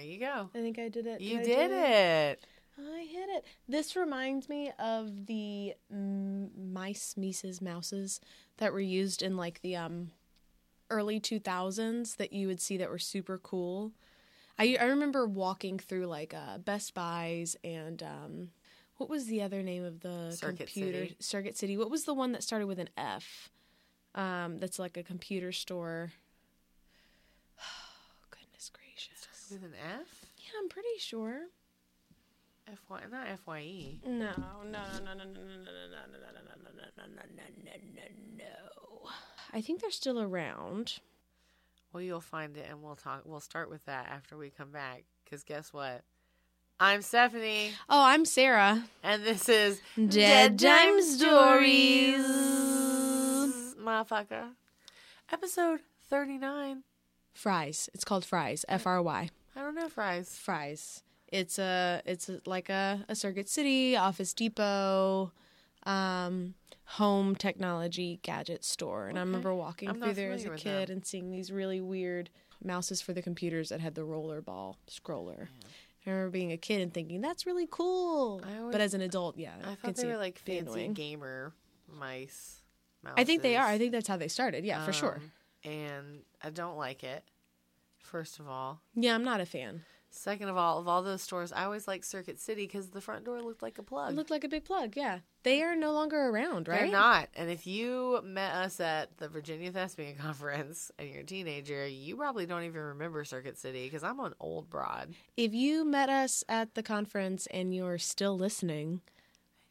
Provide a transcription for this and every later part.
There you go. I think I did it. You I did do it. I hit it. This reminds me of the mm, mice, mices, mouses that were used in like the um early 2000s that you would see that were super cool. I I remember walking through like uh, Best Buys and um what was the other name of the Circuit computer City. Circuit City? What was the one that started with an F? Um that's like a computer store. goodness gracious. With an F? Yeah, I'm pretty sure. F Y not F Y E. No, no, no, no, no, no, no, no, no, no, no, no, no, no, no, no, no, no. I think they're still around. Well, you'll find it, and we'll talk. We'll start with that after we come back. Because guess what? I'm Stephanie, Oh, I'm Sarah. and this is Dead Time Stories. motherfucker. Episode thirty-nine. Fry's. It's called Fry's. F R Y. I don't know fries. Fry's. It's a it's a, like a, a Circuit City, Office Depot, um, home technology gadget store. And I remember walking I'm through there as a kid and seeing these really weird mouses for the computers that had the roller ball scroller. I remember being a kid and thinking that's really cool. I always- but as an adult, yeah, I can thought see they were like fancy annoying. gamer mice. I think they are. I think that's how they started. Yeah, for sure. Um, And I don't like it. First of all. Yeah, I'm not a fan. Second of all, of all those stores, I always liked Circuit City because the front door looked like a plug. It looked like a big plug. Yeah, they are no longer around, right? They're not. And if you met us at the Virginia Thespian Conference and you're a teenager, you probably don't even remember Circuit City because I'm an old broad. If you met us at the conference and you're still listening,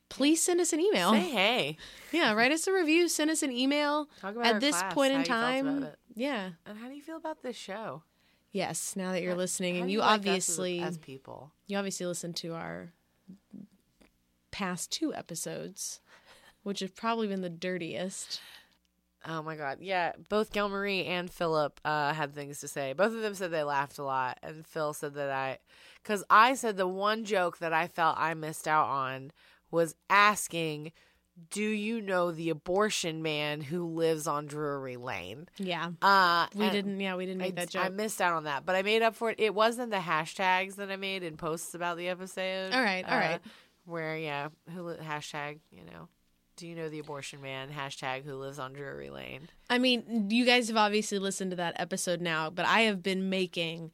please send us an email. Say hey. Yeah, write us a review, send us an email. Talk about At this class, point in time, yeah. And how do you feel about this show? Yes, now that you're listening and do you like us as- obviously as, people. you obviously listened to our past two episodes, which have probably been the dirtiest. Oh my god. Yeah, both Gail Marie and Philip uh, had things to say. Both of them said they laughed a lot, and Phil said that I, because I said the one joke that I felt I missed out on was asking, "Do you know the abortion man who lives on Drury Lane?" Yeah. Uh, We didn't yeah, we didn't I, make that joke. I missed out on that, but I made up for it. It wasn't the hashtags that I made in posts about the episode. All right, all uh, right. Where yeah, who hashtag you know. Do you know the abortion man? Hashtag who lives on Drury Lane. I mean, you guys have obviously listened to that episode now, but I have been making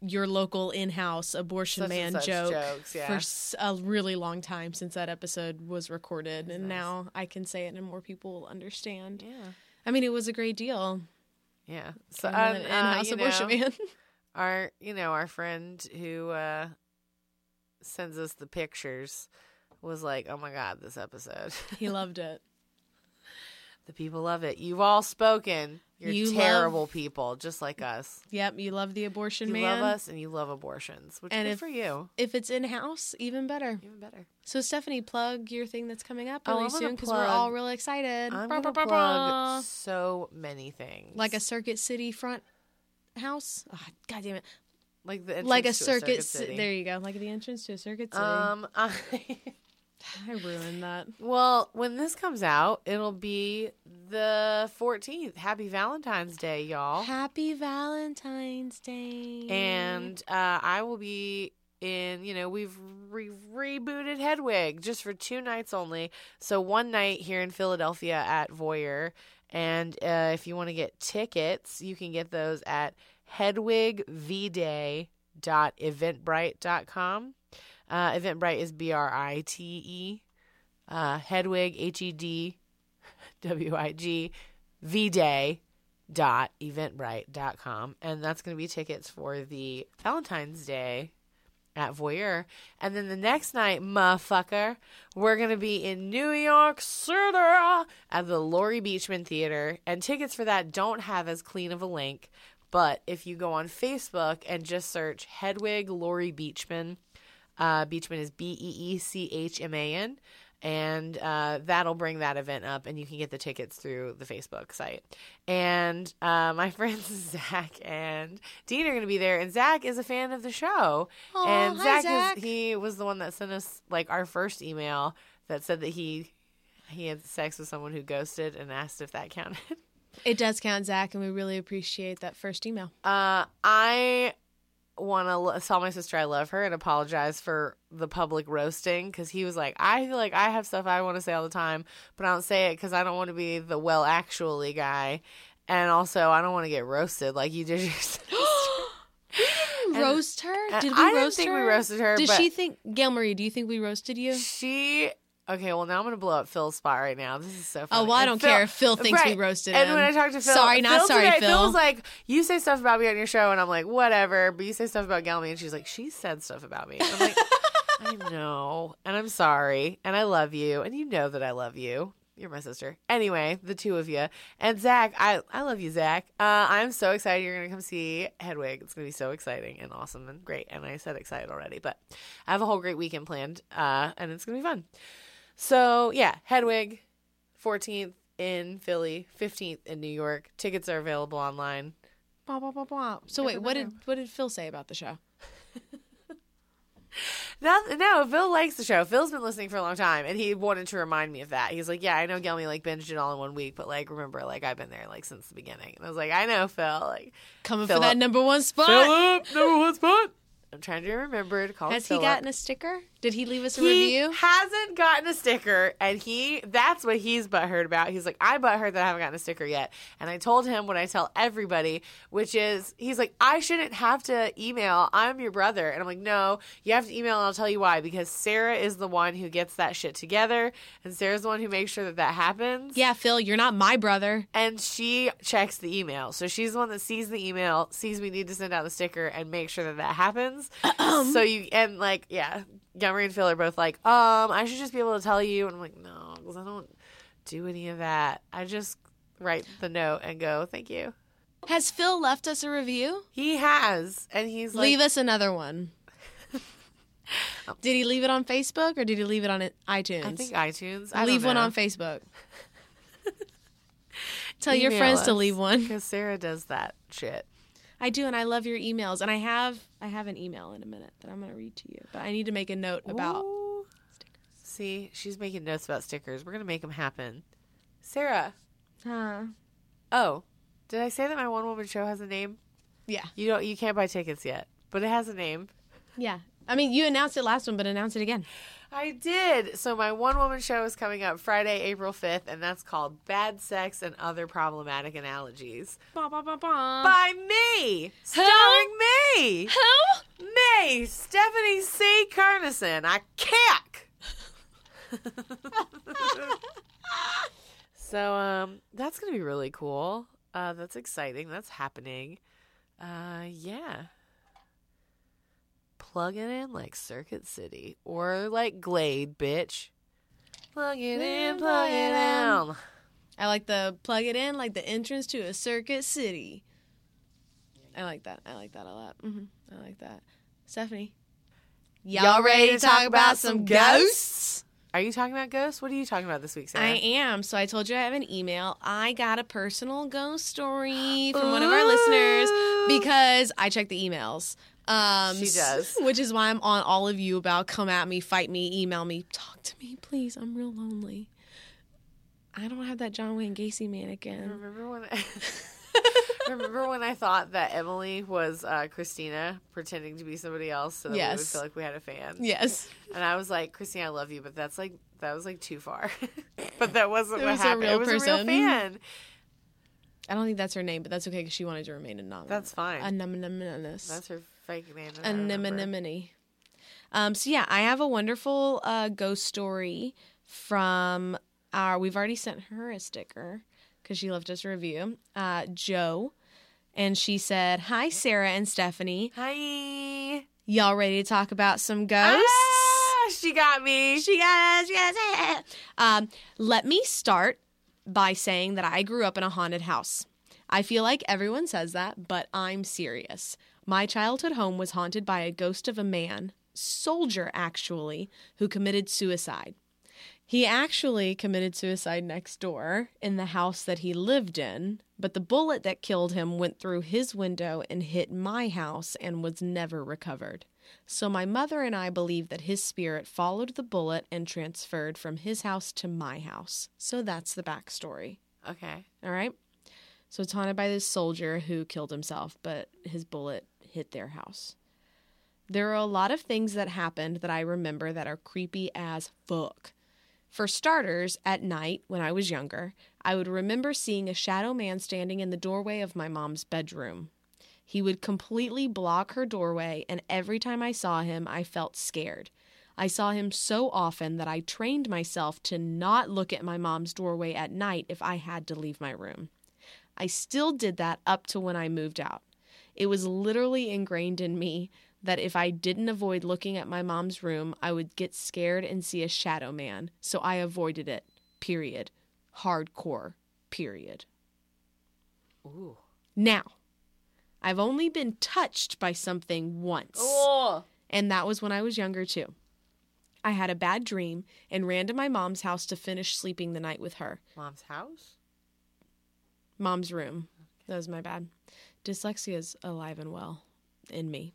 your local in-house abortion Such man joke jokes, yeah. for a really long time since that episode was recorded, and nice. now I can say it and more people will understand. Yeah. I mean, it was a great deal. Yeah. So um, an uh, in-house you abortion know, man. our you know our friend who uh, sends us the pictures was like, "Oh my god, this episode! he loved it. The people love it. You've all spoken. You're You love- terrible people, just like us. Yep, you love the abortion You man. love us and you love abortions, which And good if- for you. If it's in-house, even better. Even better. So Stephanie, plug your thing that's coming up Oh, really I'm soon because we're all really excited. I'm Bah, bah, bah, plug so many things, like a Circuit City front house. Oh, God damn it! like the Like a entrance to circuit. City. ci- there you go. Like the entrance to a Circuit City. Um, I, I ruined that. well, when this comes out, it'll be the 14th. Happy Valentine's Day, y'all. Happy Valentine's Day. and uh, I will be in. You know, we've re- rebooted Hedwig just for two nights only. So one night here in Philadelphia at Voyeur, and uh, if you want to get tickets, you can get those at hedwigvday.eventbrite.com. Uh, Eventbrite is B R I T E. Uh, Hedwig H E D W I G V Day dot eventbrite.com and that's going to be tickets for the valentine's day at voyeur. And then the next night motherfucker we're going to be in new york city at the laurie beechman theater. And tickets for that don't have as clean of a link but if you go on facebook and just search hedwig laurie beechman uh, Beechman is B E E C H M A N. And uh, that'll bring that event up, and you can get the tickets through the Facebook site. And uh, my friends Zach and Dean are going to be there, and Zach is a fan of the show. Aw, and hi, Zach, Zach. Is, he was the one that sent us like our first email that said that he he had sex with someone who ghosted and asked if that counted. It does count, Zach, and we really appreciate that first email. Uh, I want to tell my sister I love her and apologize for the public roasting because he was like, I feel like I have stuff I want to say all the time, but I don't say it because I don't want to be the well actually guy. And also, I don't want to get roasted like you did yourself. roast her? Did we I didn't roast think we her? roasted her, Did she think Gail Marie? Do you think we roasted you? She okay. Well, now I'm gonna blow up Phil's spot right now. This is so funny. Oh well, I And don't Phil- care if Phil thinks we right. roasted And him. when I talked to Phil, sorry, not Phil sorry, today, Phil. Phil was like, "You say stuff about me on your show," and I'm like, "Whatever." But you say stuff about Gelmy, and she's like, "She said stuff about me." And I'm like, "I know, and I'm sorry, and I love you, and you know that I love you." You're my sister. Anyway, the two of you and Zach. I I love you, Zach. Uh, I'm so excited you're gonna come see Hedwig. It's gonna be so exciting and awesome and great. And I said excited already, but I have a whole great weekend planned, uh, and it's gonna be fun. So yeah, Hedwig, 14th in Philly, 15th in New York. Tickets are available online. Blah, blah, blah, blah. So wait, what did what did Phil say about the show? No, no, Phil likes the show. Phil's been listening for a long time, and he wanted to remind me of that. He's like, "Yeah, I know Gelmy like binged it all in one week, but like remember, like I've been there like since the beginning." And I was like, "I know, Phil. Like Coming for that number one spot. Philip, number one spot." I'm trying to remember to call. Has Philip. he gotten a sticker? Did he leave us a He review? hasn't gotten a sticker, and he that's what he's butthurt about. He's like, I butthurt that I haven't gotten a sticker yet. And I told him what I tell everybody, which is he's like, I shouldn't have to email. I'm your brother. And I'm like, no, you have to email and I'll tell you why. Because Sarah is the one who gets that shit together, and Sarah's the one who makes sure that that happens. Yeah, Phil, you're not my brother. And she checks the email. So she's the one that sees the email, sees we need to send out the sticker, and make sure that that happens. so you, and like, yeah, Gumry and Phil are both like, um, I should just be able to tell you. And I'm like, no, because I don't do any of that. I just write the note and go, thank you. Has Phil left us a review? He has. And he's like, leave us another one. did he leave it on Facebook or did he leave it on iTunes? I think iTunes. I leave one on Facebook. Tell your friends to leave one. Because Sarah does that shit. I do, and I love your emails. And I have I have an email in a minute that I'm going to read to you. But I need to make a note about. Ooh. See, she's making notes about stickers. We're going to make them happen. Sarah. Huh. Oh, did I say that my one woman show has a name? Yeah, You don't. You can't buy tickets yet, but it has a name. yeah. I mean, you announced it last one, but announce it again. I did. So my one woman show is coming up Friday, April fifth, and that's called "Bad Sex and Other Problematic Analogies" Ba, ba, ba, ba. by me, starring me, Who? me, Stephanie C. Carnison. I cack. so um, that's gonna be really cool. Uh, that's exciting. That's happening. Uh, yeah. Plug it in like Circuit City or like Glade, bitch. Plug it in, plug it down. I like the plug it in like the entrance to a circuit city. I like that. I like that a lot. hmm I like that. Stephanie, Y'all ready to talk about some ghosts? Are you talking about ghosts? What are you talking about this week, Sarah? I am. So I told you I have an email. I got a personal ghost story from one of our listeners because I check the emails. Um, She does. Which is why I'm on all of you about come at me, fight me, email me, talk to me, please. I'm real lonely. I don't have that John Wayne Gacy mannequin. Remember when I remember when I thought that Emily was uh, Christina pretending to be somebody else so that we would feel like we had a fan? Yes. And I was like, Christina, I love you, but that's like that was like too far. but that wasn't It what was happened. it was a real fan. I don't think that's her name, but that's okay because she wanted to remain anonymous. That's fine. Anonymous. That's her fake name. that I remember. Anemone. Um, so yeah, I have a wonderful uh, ghost story from our. We've already sent her a sticker because she left us a review. Uh, Joe, and she said, "Hi, Sarah and Stephanie. Hi. Y'all ready to talk about some ghosts?" Ah, she got me. She got us. She got us. Um, let me start by saying that I grew up in a haunted house. I feel like everyone says that, but I'm serious. My childhood home was haunted by a ghost of a man, soldier actually, who committed suicide. He actually committed suicide next door in the house that he lived in, but the bullet that killed him went through his window and hit my house and was never recovered. So my mother and I believe that his spirit followed the bullet and transferred from his house to my house. So that's the backstory. Okay. All right. So it's haunted by this soldier who killed himself, but his bullet hit their house. There are a lot of things that happened that I remember that are creepy as fuck. For starters, at night when I was younger, I would remember seeing a shadow man standing in the doorway of my mom's bedroom. He would completely block her doorway, and every time I saw him, I felt scared. I saw him so often that I trained myself to not look at my mom's doorway at night if I had to leave my room. I still did that up to when I moved out. It was literally ingrained in me that if I didn't avoid looking at my mom's room, I would get scared and see a shadow man. So I avoided it. Period. Hardcore. Period. Ooh. Now, I've only been touched by something once, Oh. and that was when I was younger too. I had a bad dream and ran to my mom's house to finish sleeping the night with her. Mom's house? Mom's room. That was my bad. Dyslexia is alive and well in me.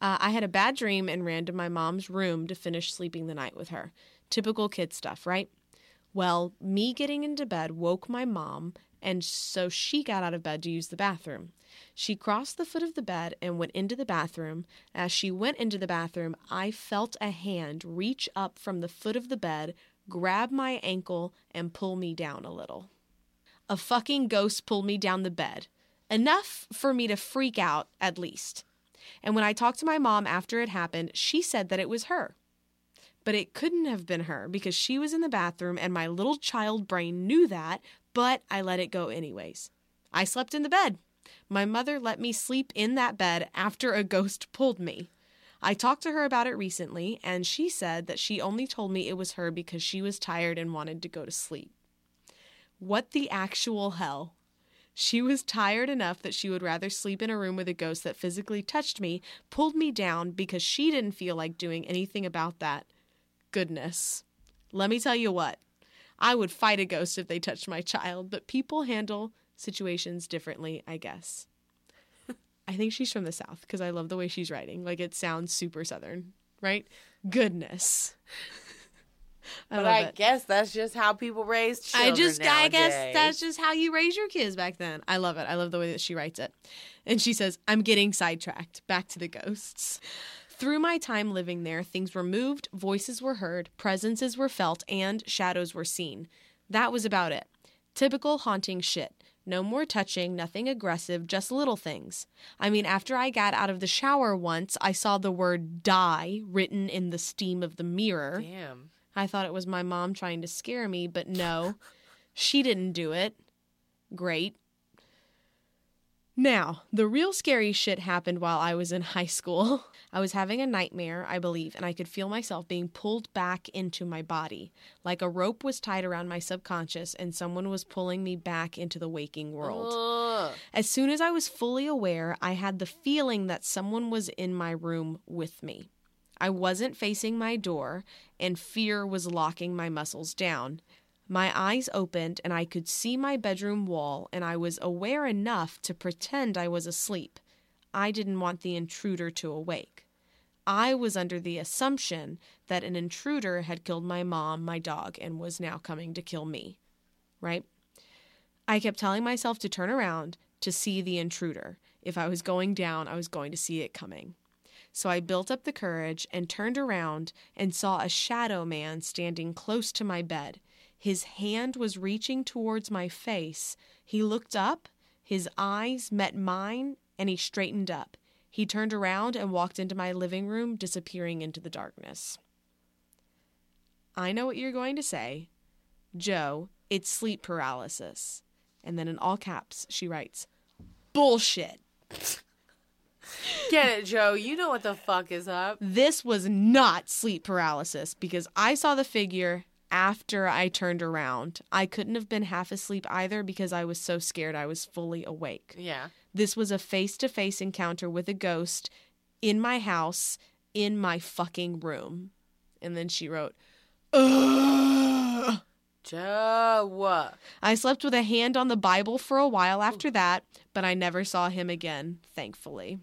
Uh, I had a bad dream and ran to my mom's room to finish sleeping the night with her. Typical kid stuff, right? Well, me getting into bed woke my mom, and so she got out of bed to use the bathroom. She crossed the foot of the bed and went into the bathroom. As she went into the bathroom, I felt a hand reach up from the foot of the bed, grab my ankle, and pull me down a little a fucking ghost pulled me down the bed. Enough for me to freak out, at least. And when I talked to my mom after it happened, she said that it was her. But it couldn't have been her because she was in the bathroom and my little child brain knew that, but I let it go anyways. I slept in the bed. My mother let me sleep in that bed after a ghost pulled me. I talked to her about it recently, and she said that she only told me it was her because she was tired and wanted to go to sleep. What the actual hell? She was tired enough that she would rather sleep in a room with a ghost that physically touched me, pulled me down because she didn't feel like doing anything about that. Goodness. Let me tell you what. I would fight a ghost if they touched my child, but people handle situations differently, I guess. I think she's from the South because I love the way she's writing. Like it sounds super Southern, right? Goodness. I But I it. guess that's just how people raise children. I just, I guess that's just how you raise your kids back then. I love it. I love the way that she writes it. And she says, I'm getting sidetracked. Back to the ghosts. Through my time living there, things were moved, voices were heard, presences were felt, and shadows were seen. That was about it. Typical haunting shit. No more touching, nothing aggressive, just little things. I mean, after I got out of the shower once, I saw the word die written in the steam of the mirror. Damn. I thought it was my mom trying to scare me, but no, she didn't do it. Great. Now, the real scary shit happened while I was in high school. I was having a nightmare, I believe, and I could feel myself being pulled back into my body. Like a rope was tied around my subconscious and someone was pulling me back into the waking world. Ugh. As soon as I was fully aware, I had the feeling that someone was in my room with me. I wasn't facing my door, and fear was locking my muscles down. My eyes opened, and I could see my bedroom wall, and I was aware enough to pretend I was asleep. I didn't want the intruder to awake. I was under the assumption that an intruder had killed my mom, my dog, and was now coming to kill me. Right? I kept telling myself to turn around to see the intruder. If I was going down, I was going to see it coming. So I built up the courage and turned around and saw a shadow man standing close to my bed. His hand was reaching towards my face. He looked up, his eyes met mine, and he straightened up. He turned around and walked into my living room, disappearing into the darkness. I know what you're going to say. Joe, it's sleep paralysis. And then in all caps, she writes, Bullshit. Get it, Joe. You know what the fuck is up. This was not sleep paralysis because I saw the figure after I turned around. I couldn't have been half asleep either because I was so scared I was fully awake. Yeah. This was a face to face encounter with a ghost in my house, in my fucking room. And then she wrote, Ugh. Joe. I slept with a hand on the Bible for a while after that, but I never saw him again, thankfully.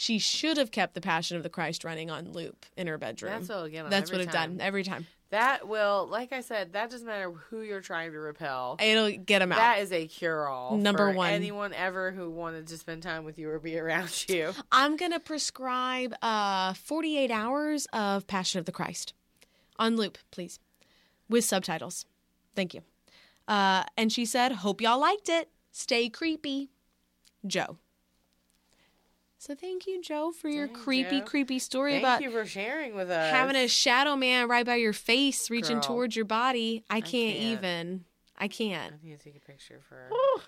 She should have kept the Passion of the Christ running on loop in her bedroom. That's what. That's what I've done every time. That will, like I said, that doesn't matter who you're trying to repel. It'll get them out. That is a cure all. Number for one. Anyone ever who wanted to spend time with you or be around you. I'm gonna prescribe uh 48 hours of Passion of the Christ on loop, please, with subtitles. Thank you. Uh, and she said, "Hope y'all liked it. Stay creepy, Joe." So thank you, Joe, for your Dang, creepy, Joe. creepy story Thank about you for sharing with us. having a shadow man right by your face, reaching Girl. towards your body. I can't, can't. even. I can't. I need to take a picture for oh.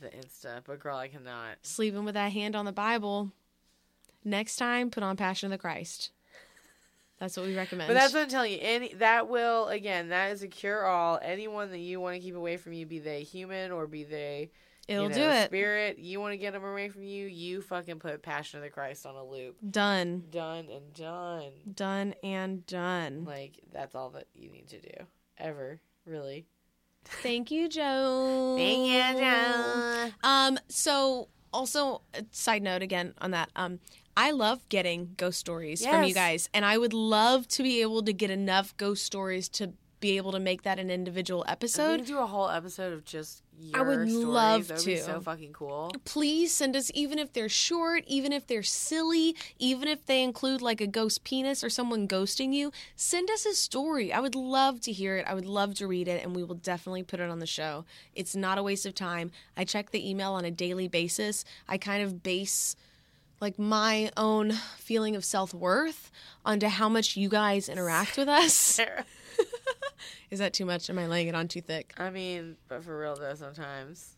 the Insta, but girl, I cannot. Sleeping with that hand on the Bible. Next time, put on Passion of the Christ. That's what we recommend. But that's what I'm telling you. Any that will again, that is a cure all. Anyone that you want to keep away from you, be they human or be they It'll you know, do it. Spirit, you want to get them away from you, you fucking put Passion of the Christ on a loop. Done. Done and done. Done and done. Like that's all that you need to do. Ever, really. Thank you, Joe. Thank you, Joe. Um, so also uh, side note again on that. Um, I love getting ghost stories from you guys, and I would love to be able to get enough ghost stories to be able to make that an individual we episode. could do a whole episode of just your I would stories. love that would Be to. so fucking cool. Please send us, even if they're short, even if they're silly, even if they include like a ghost penis or someone ghosting you, send us a story. I would love to hear it. I would love to read it, and we will definitely put it on the show. It's not a waste of time. I check the email on a daily basis. I kind of base like my own feeling of self worth onto how much you guys interact with us. Is that too much? Am I laying it on too thick? I mean, but for real though, sometimes.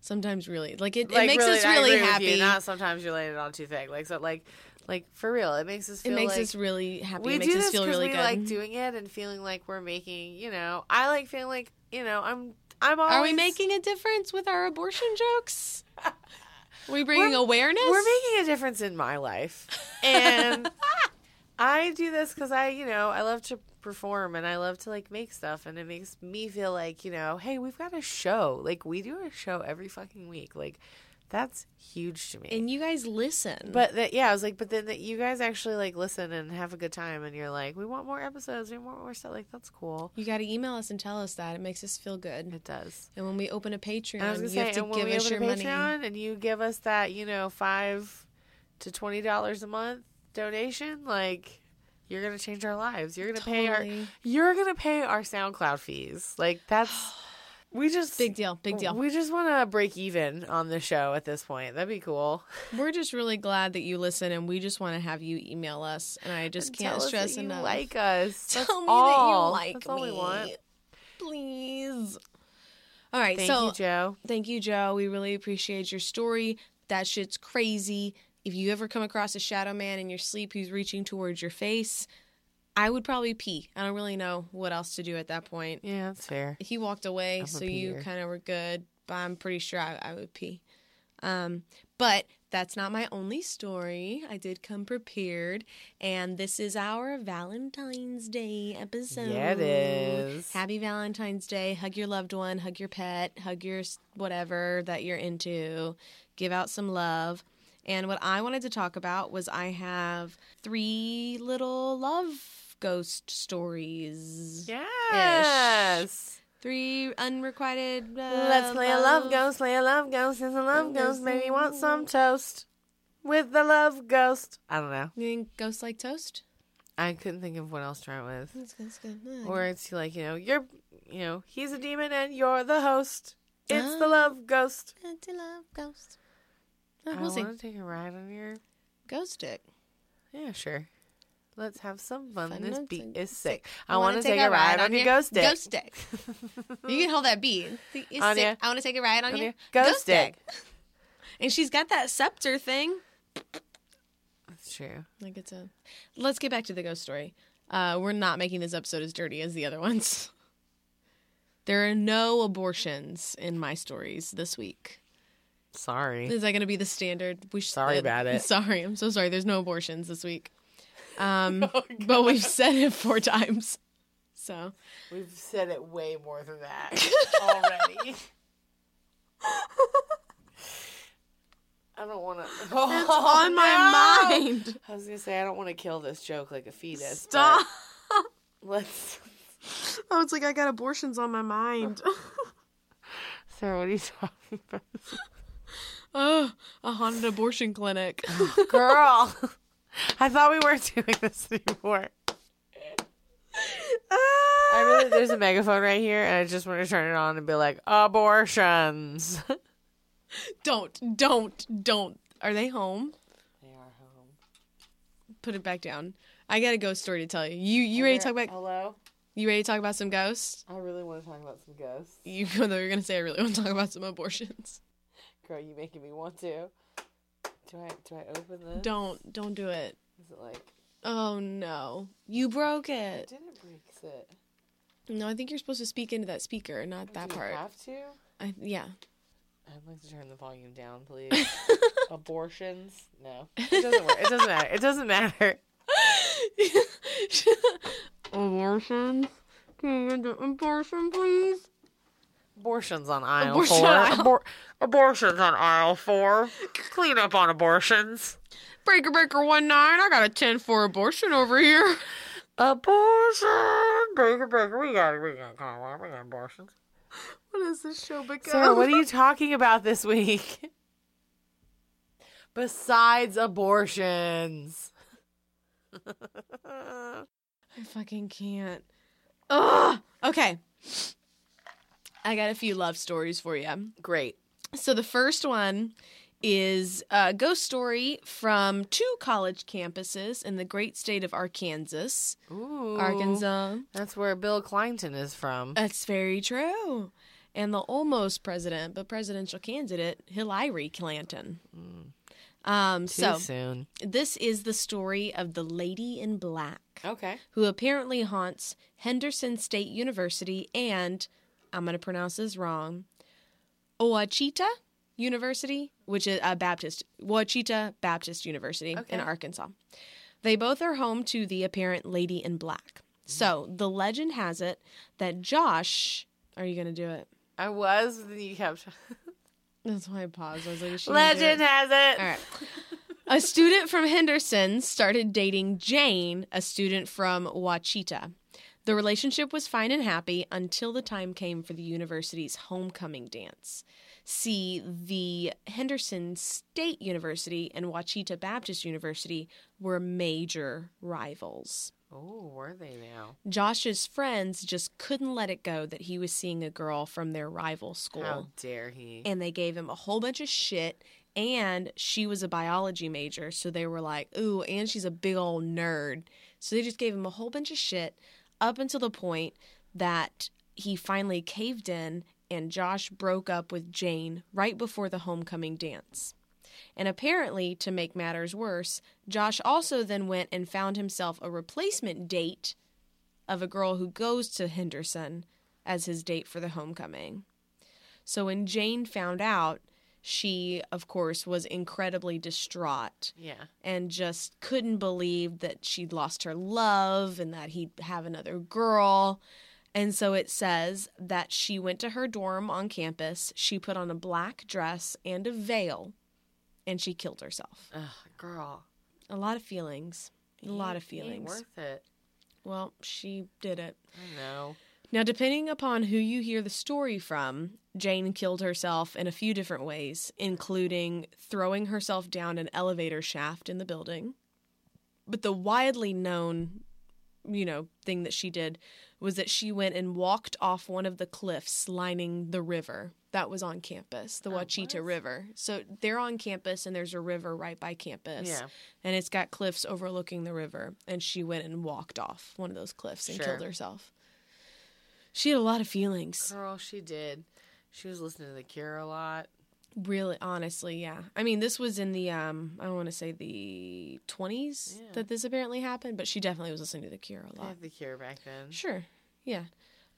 Sometimes, really, like it, Like, it makes us really agree with happy. Not sometimes you're laying it on too thick. Like so, like, like for real, it makes us it makes like us really happy. we it makes do us this feel really we good. like doing it and feeling like we're making. You know, I like feeling like you know I'm. I'm always. Are we making a difference with our abortion jokes? Are we bringing We're- awareness? We're making a difference in my life, and I do this because I, you know, I love to perform and I love to like make stuff, and it makes me feel like, you know, hey, we've got a show. Like we do a show every fucking week. Like that's huge to me. and you guys listen. but that, yeah, I was like, but then that you guys actually like listen and have a good time, and you're like, we want more episodes, we want more stuff. Like that's cool. you got to email us and tell us that. It makes us feel good. It does. And when we open a Patreon, And I was gonna you say, have to give us your money. Patreon and you give us that, you know, five to twenty dollars a month donation, like you're gonna change our lives. You're gonna pay our you're gonna pay our SoundCloud fees. Like that's we just Big deal. Big deal. We just want to break even on the show at this point. That'd be cool. We're just really glad that you listen, and we just want to have you email us. And I just And can't tell us stress enough. like us. Tell That's me all. that you like That's all me. we want. Please. All right. Thank so you, Joe. Thank you, Joe. We really appreciate your story. That shit's crazy. If you ever come across a shadow man in your sleep who's reaching towards your face, I would probably pee. I don't really know what else to do at that point. Yeah, that's fair. He walked away, I'm so you kind of were good, but I'm pretty sure I, I would pee. Um, but that's not my only story. I did come prepared, and this is our Valentine's Day episode. Yeah, it is. Happy Valentine's Day. Hug your loved one, hug your pet, hug your whatever that you're into. Give out some love. And what I wanted to talk about was I have three little love ghost stories. Yes. Three unrequited. Uh, Let's play a love ghost, play a love ghost, it's a love ghost. Maybe you want some toast with the love ghost. I don't know. You think ghosts like toast? I couldn't think of what else to try with. That's good. That's good. Uh, Or it's like, you know, you're, you know, he's a demon and you're the host. It's the Ah. love ghost. to love ghost. I we'll see. want to take a ride on your. Ghost stick. Yeah, sure. Let's have some fun. Fun this beat is sick. I I want to take, a ride on your ghost stick. Ghost stick. you can hold that beat. It's On sick. ya. I want to take a ride on, On your your ghost stick. And she's got that scepter thing. That's true. Like it's a. Let's get back to the ghost story. Uh, we're not making this episode as dirty as the other ones. There are no abortions in my stories this week. Sorry. Is that going to be the standard? We should, Sorry about it. Sorry, I'm so sorry. There's no abortions this week. Um, Oh, but we've said it four times. So We've said it way more than that already. I don't want to. it's on my mind. I was gonna say I don't want to kill this joke like a fetus. Stop. Let's I was like, I got abortions on my mind. Sarah, what are you talking about? Oh, a haunted abortion clinic. Girl, I thought we weren't doing this anymore. I really, there's a megaphone right here, and I just want to turn it on and be like, abortions. don't, don't, don't. Are they home? They are home. Put it back down. I got a ghost story to tell you. You you ready to talk about Hello? you ready to talk about some ghosts? I really want to talk about some ghosts. You though you're gonna say I really want to talk about some abortions. Girl, you making me want to. Do I do I open this? Don't don't do it. Is it like Oh no. You broke I it. didn't break it? No, I think you're supposed to speak into that speaker, not that Do you part. have to? I, yeah. I'd like to turn the volume down, please. Abortions? No. It doesn't work. It doesn't matter. It doesn't matter. Abortions? Can you do abortion, please? Abortions on aisle Abortion four. aisle. Abor- abortions on aisle four. Clean up on abortions. Breaker breaker one nine. I got a ten for abortion over here. Abortion. Breaker, breaker. We got. We got it. We got abortions. What is this show become? Sarah, what are you talking about this week? Besides abortions. I fucking can't. Ugh. Okay. I got a few love stories for you. Great. So the first one is a ghost story from two college campuses in the great state of Arkansas. Ooh. Arkansas. That's where Bill Clinton is from. That's very true. And the almost president, but presidential candidate, Hillary Clinton. Um, Too so soon. this is the story of the Lady in Black, Okay. who apparently haunts Henderson State University and I'm going to pronounce this wrong, Ouachita University, which is a Baptist, Ouachita Baptist University Okay. in Arkansas. They both are home to the apparent Lady in Black. So the legend has it that Josh, are you going to do it? I was, but then you kept. That's why I paused. I was like, do it? Legend has it. All right. A student from Henderson started dating Jane, a student from Ouachita. The relationship was fine and happy until the time came for the university's homecoming dance. See, the Henderson State University and Ouachita Baptist University were major rivals. Oh, were they now? Josh's friends just couldn't let it go that he was seeing a girl from their rival school How dare he? and they gave him a whole bunch of shit. And she was a biology major, so they were like, "Ooh, and she's a big old nerd." So they just gave him a whole bunch of shit up until the point that he finally caved in, and Josh broke up with Jane right before the homecoming dance. And apparently, to make matters worse, Josh also then went and found himself a replacement date of a girl who goes to Henderson as his date for the homecoming. So when Jane found out, she, of course, was incredibly distraught Yeah. and just couldn't believe that she'd lost her love and that he'd have another girl. And so it says that she went to her dorm on campus, she put on a black dress and a veil, and she killed herself. Ugh, girl. A lot of feelings. A lot of ain't feelings. worth it. Well, she did it. I know. Now, depending upon who you hear the story from, Jane killed herself in a few different ways, including throwing herself down an elevator shaft in the building. But the widely known, you know, thing that she did was that she went and walked off one of the cliffs lining the river that was on campus, the Oh, Ouachita what? River. So they're on campus and there's a river right by campus. Yeah. And it's got cliffs overlooking the river. And she went and walked off one of those cliffs and Sure. killed herself. She had a lot of feelings. Girl, she did. She was listening to The Cure a lot. Really, honestly, yeah. I mean, this was in the um, I don't want to say the twenties Yeah. that this apparently happened, but she definitely was listening to The Cure a lot. had The Cure back then. Sure, yeah.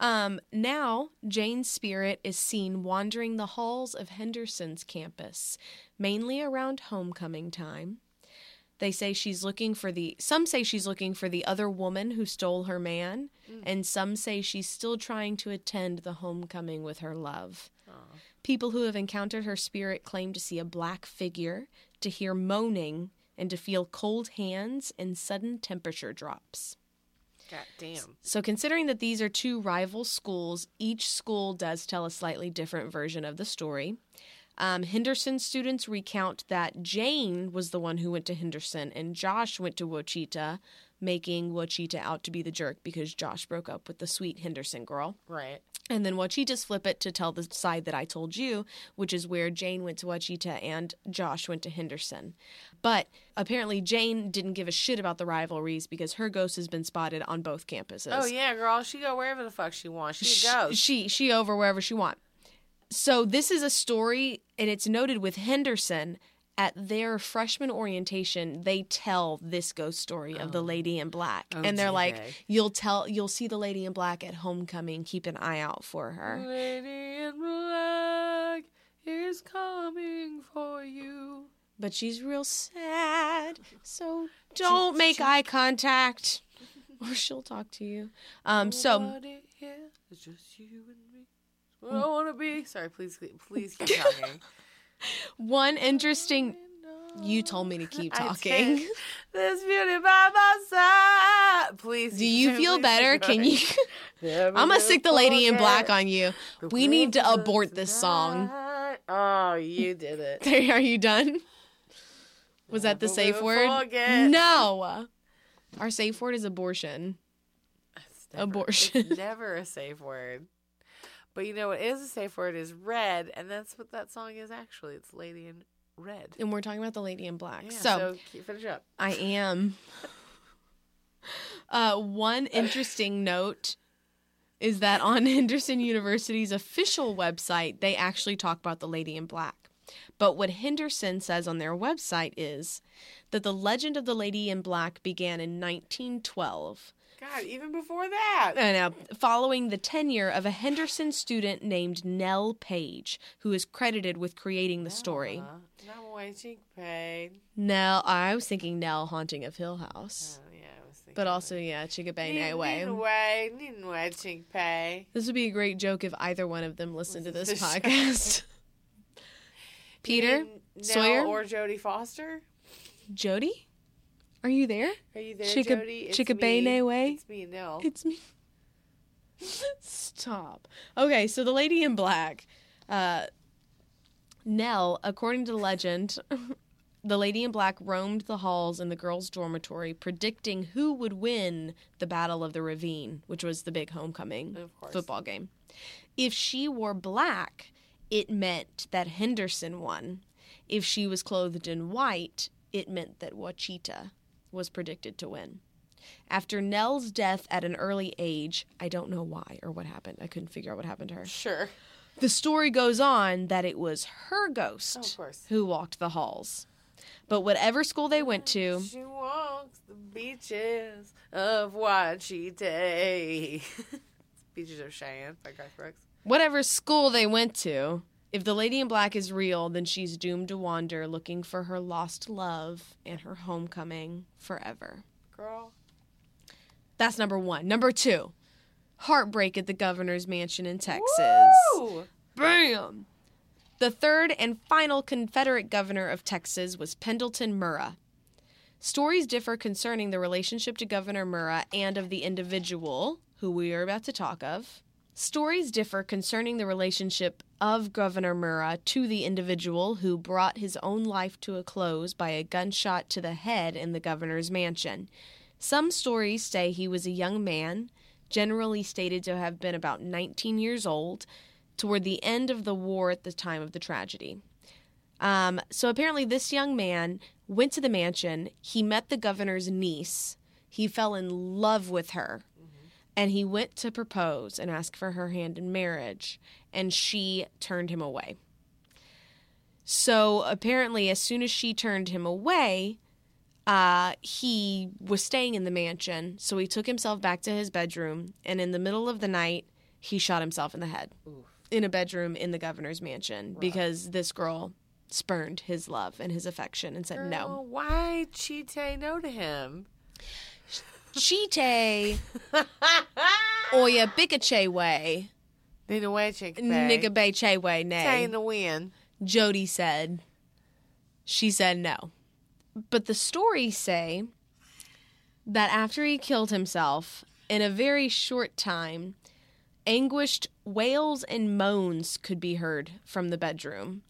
Um, now Jane's spirit is seen wandering the halls of Henderson's campus, mainly around homecoming time. They say she's looking for the some say she's looking for the other woman who stole her man, mm. and some say she's still trying to attend the homecoming with her love. Aw. People who have encountered her spirit claim to see a black figure, to hear moaning, and to feel cold hands and sudden temperature drops. God damn. So, considering that these are two rival schools, each school does tell a slightly different version of the story. Um, Henderson students recount that Jane was the one who went to Henderson and Josh went to Wichita, making Wichita out to be the jerk because Josh broke up with the sweet Henderson girl. Right. And then Ouachitas flip it to tell the side that I told you, which is where Jane went to Ouachita and Josh went to Henderson. But apparently Jane didn't give a shit about the rivalries because her ghost has been spotted on both campuses. Oh yeah, girl. She go wherever the fuck she wants. She Sh- goes. She she over wherever she want. So this is a story, and it's noted with Henderson at their freshman orientation. They tell this ghost story of the lady in black, Oh, and they're like, "You'll tell, you'll see the lady in black at homecoming. Keep an eye out for her." Lady in black is coming for you. But she's real sad, so don't make eye contact, or she'll talk to you. Um, so Nobody it's just you and me. What I want to be. Sorry, please, please keep talking. one interesting. You told me to keep talking. This beauty by my side. Please. Do you feel better? Can you? I'm gonna stick the lady in black on you. We need to abort this song. Oh, you did it. There, are you done? Was that the safe word? No. Our safe word is abortion. Never- Abortion. Never a safe word. But you know what is a safe word is red, and that's what that song is actually. It's Lady in Red. And we're talking about the lady in black. Yeah, so, so keep, finish up. I am. Uh, one interesting note is that on Henderson University's official website, they actually talk about the lady in black. But what Henderson says on their website is that the legend of the lady in black began in 1912 God, even before that. I know. Following the tenure of a Henderson student named Nell Page, who is credited with creating the story. Uh, no waiting pain. Nell, I was thinking Nell Haunting of Hill House. Oh, yeah, I was thinking. But also, yeah, Chickabay Need Way. way, waiting pay. This would be a great joke if either one of them listened to this podcast. Peter? Nell Sawyer? or Jodie Foster? Jody? Are you there? Are you there, Chicka- Jodie? It's me. way? It's me, Nell. It's me. Stop. Okay, so the lady in black, uh, Nell, according to legend, the lady in black roamed the halls in the girls' dormitory, predicting who would win the Battle of the Ravine, which was the big homecoming football game. If she wore black, it meant that Henderson won. If she was clothed in white, it meant that Ouachita was predicted to win. After Nell's death at an early age, I don't know why or what happened. I couldn't figure out what happened to her. Sure. The story goes on that it was her ghost Oh, who walked the halls. But whatever school they went to, She walks the beaches of Ouachita. beaches of Cheyenne by Garth Brooks. whatever school they went to, if the lady in black is real, then she's doomed to wander looking for her lost love and her homecoming forever. Girl. That's number one. Number two, heartbreak at the governor's mansion in Texas. Woo! Bam! The third and final Confederate governor of Texas was Pendleton Murrah. Stories differ concerning the relationship to Governor Murrah and of the individual who we are about to talk of. Stories differ concerning the relationship of Governor Murrah to the individual who brought his own life to a close by a gunshot to the head in the governor's mansion. Some stories say he was a young man, generally stated to have been about 19 years old, toward the end of the war at the time of the tragedy. Um, so apparently, this young man went to the mansion. He met the governor's niece. He fell in love with her. And he went to propose and ask for her hand in marriage. And she turned him away. So apparently, as soon as she turned him away, uh, he was staying in the mansion. So he took himself back to his bedroom. And in the middle of the night, he shot himself in the head in a bedroom in the governor's mansion because this girl spurned his love and his affection and said no. Girl, she Cheetah no to him? Cheetah oya bikache way. Need a way, chick. Nigga bay che way nay. in the win. Jody said. She said no. But the stories say that after he killed himself, in a very short time, anguished wails and moans could be heard from the bedroom.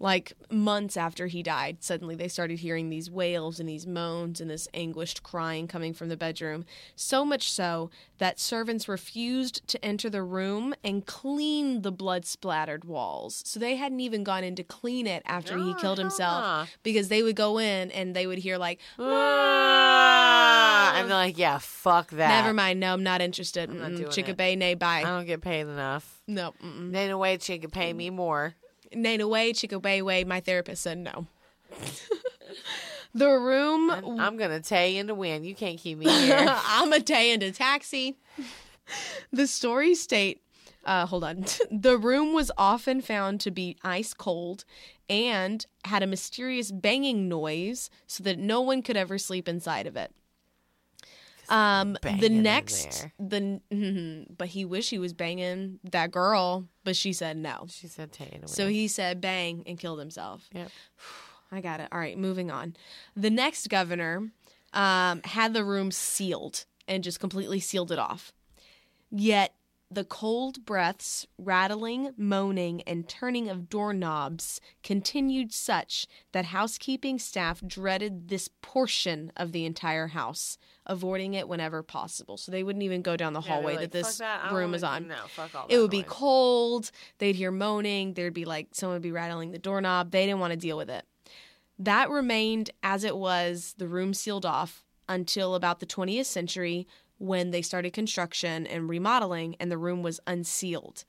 Like months after he died, suddenly they started hearing these wails and these moans and this anguished crying coming from the bedroom. So much so that servants refused to enter the room and clean the blood splattered walls. So they hadn't even gone in to clean it after he killed himself nah. because they would go in and they would hear, like, Ah, and they're like, yeah, fuck that. never mind, no, I'm not interested. not Mm, doing it. bay, nay, I don't get paid enough. No, mm-mm. Then away, she could pay me more. Nay, no way, chicka bay, way. My therapist said no. the room I'm gonna tay you to win. You can't keep me here. I'm a day into taxi. the story state, uh, hold on. the room was often found to be ice cold and had a mysterious banging noise so that no one could ever sleep inside of it. Um, the next, the mhm, but he wished he was banging that girl, but she said no. she said, "Tell you to. So he said bang and killed himself. Yep. I got it. All right, moving on. The next governor um, had the room sealed and just completely sealed it off. Yet the cold breaths, rattling, moaning, and turning of doorknobs continued such that housekeeping staff dreaded this portion of the entire house, avoiding it whenever possible. So they wouldn't even go down the Yeah, hallway like, that this that. Room is on. No, fuck all It would be cold. They'd hear moaning. There'd be like someone would be rattling the doorknob. They didn't want to deal with it. That remained as it was, the room sealed off until about the 20th century when they started construction and remodeling and the room was unsealed.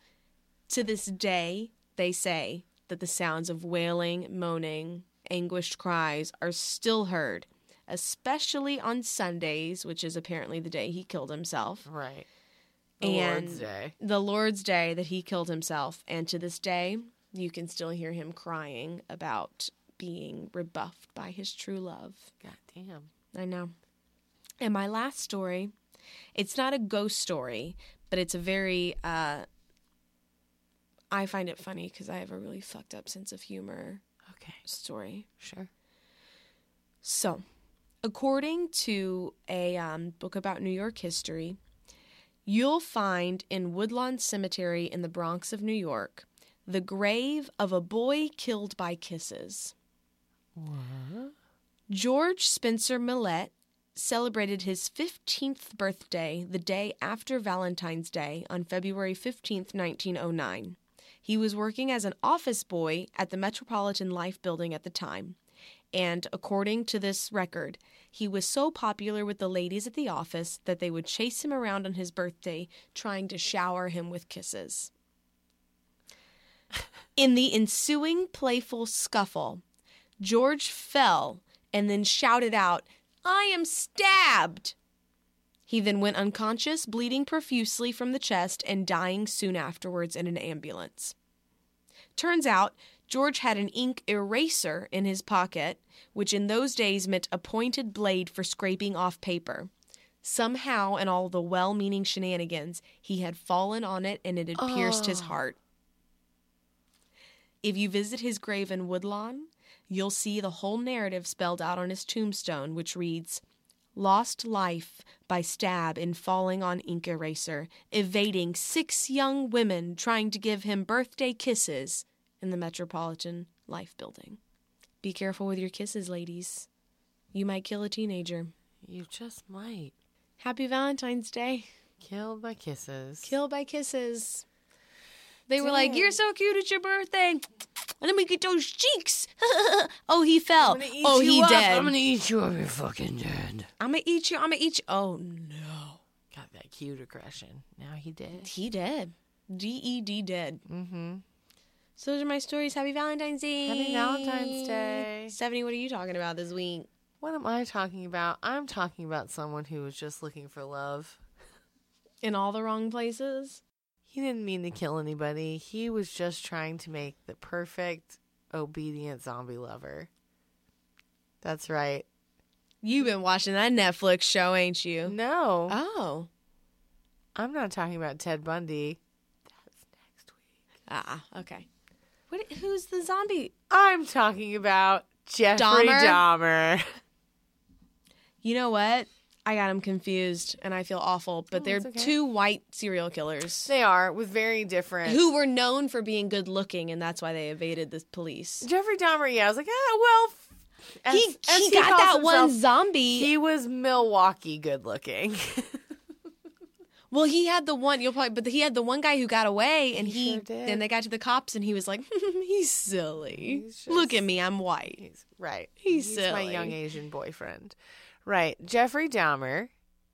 To this day, they say that the sounds of wailing, moaning, anguished cries are still heard, especially on Sundays, which is apparently the day he killed himself Right. The and Lord's Day. the Lord's Day that he killed himself. And to this day, you can still hear him crying about being rebuffed by his true love. God damn. I know. And my last story, it's not a ghost story, but it's a very, uh, I find it funny because I have a really fucked up sense of humor Okay. story. Sure. So, according to a um, book about New York history, you'll find in Woodlawn Cemetery in the Bronx of New York the grave of a boy killed by kisses. What? George Spencer Millett celebrated his 15th birthday the day after Valentine's Day on February 15th, 1909. He was working as an office boy at the Metropolitan Life Building at the time. And according to this record, he was so popular with the ladies at the office that they would chase him around on his birthday, trying to shower him with kisses. In the ensuing playful scuffle, George fell and then shouted out, I am stabbed! He then went unconscious, bleeding profusely from the chest, and dying soon afterwards in an ambulance. Turns out, George had an ink eraser in his pocket, which in those days meant a pointed blade for scraping off paper. Somehow, in all the well meaning shenanigans, he had fallen on it and it had pierced his Oh. heart. If you visit his grave in Woodlawn, you'll see the whole narrative spelled out on his tombstone, which reads Lost life by stab in falling on ink eraser, evading six young women trying to give him birthday kisses in the Metropolitan Life Building. Be careful with your kisses, ladies. You might kill a teenager. You just might. Happy Valentine's Day. Killed by kisses. Killed by kisses. They were like, You're so cute, it's your birthday. Let me get those cheeks. oh, he fell. I'm gonna eat Oh, you he up. dead. I'm gonna eat you up. You're fucking dead. I'm gonna eat you. I'm gonna eat you. Oh no, Got that cute aggression. Now he did. he dead. D E D dead. Mm-hmm. So those are my stories. Happy Valentine's Day. Happy Valentine's Day. Stephanie, what are you talking about this week? What am I talking about? I'm talking about someone who was just looking for love. In all the wrong places. He didn't mean to kill anybody. He was just trying to make the perfect obedient zombie lover. That's right. You've been watching that Netflix show, ain't you? No, Oh. I'm not talking about Ted Bundy. That's next week. Ah, okay. What? Who's the zombie? I'm talking about Jeffrey Dahmer? Dahmer. You know what? I got them confused and I feel awful, but they're okay. two white serial killers They are with very different. who were known for being good looking and that's why they evaded the police. Jeffrey Dahmer? Yeah, I was like, ah, well. as- he as he got calls that one zombie. He was Milwaukee good looking. well, he had the one you'll probably but he had the one guy who got away and He he, sure then they got to the cops and he was like, He's silly. He's Look at me, I'm white. He's right. He's my silly. young Asian boyfriend. Right. Jeffrey Dahmer,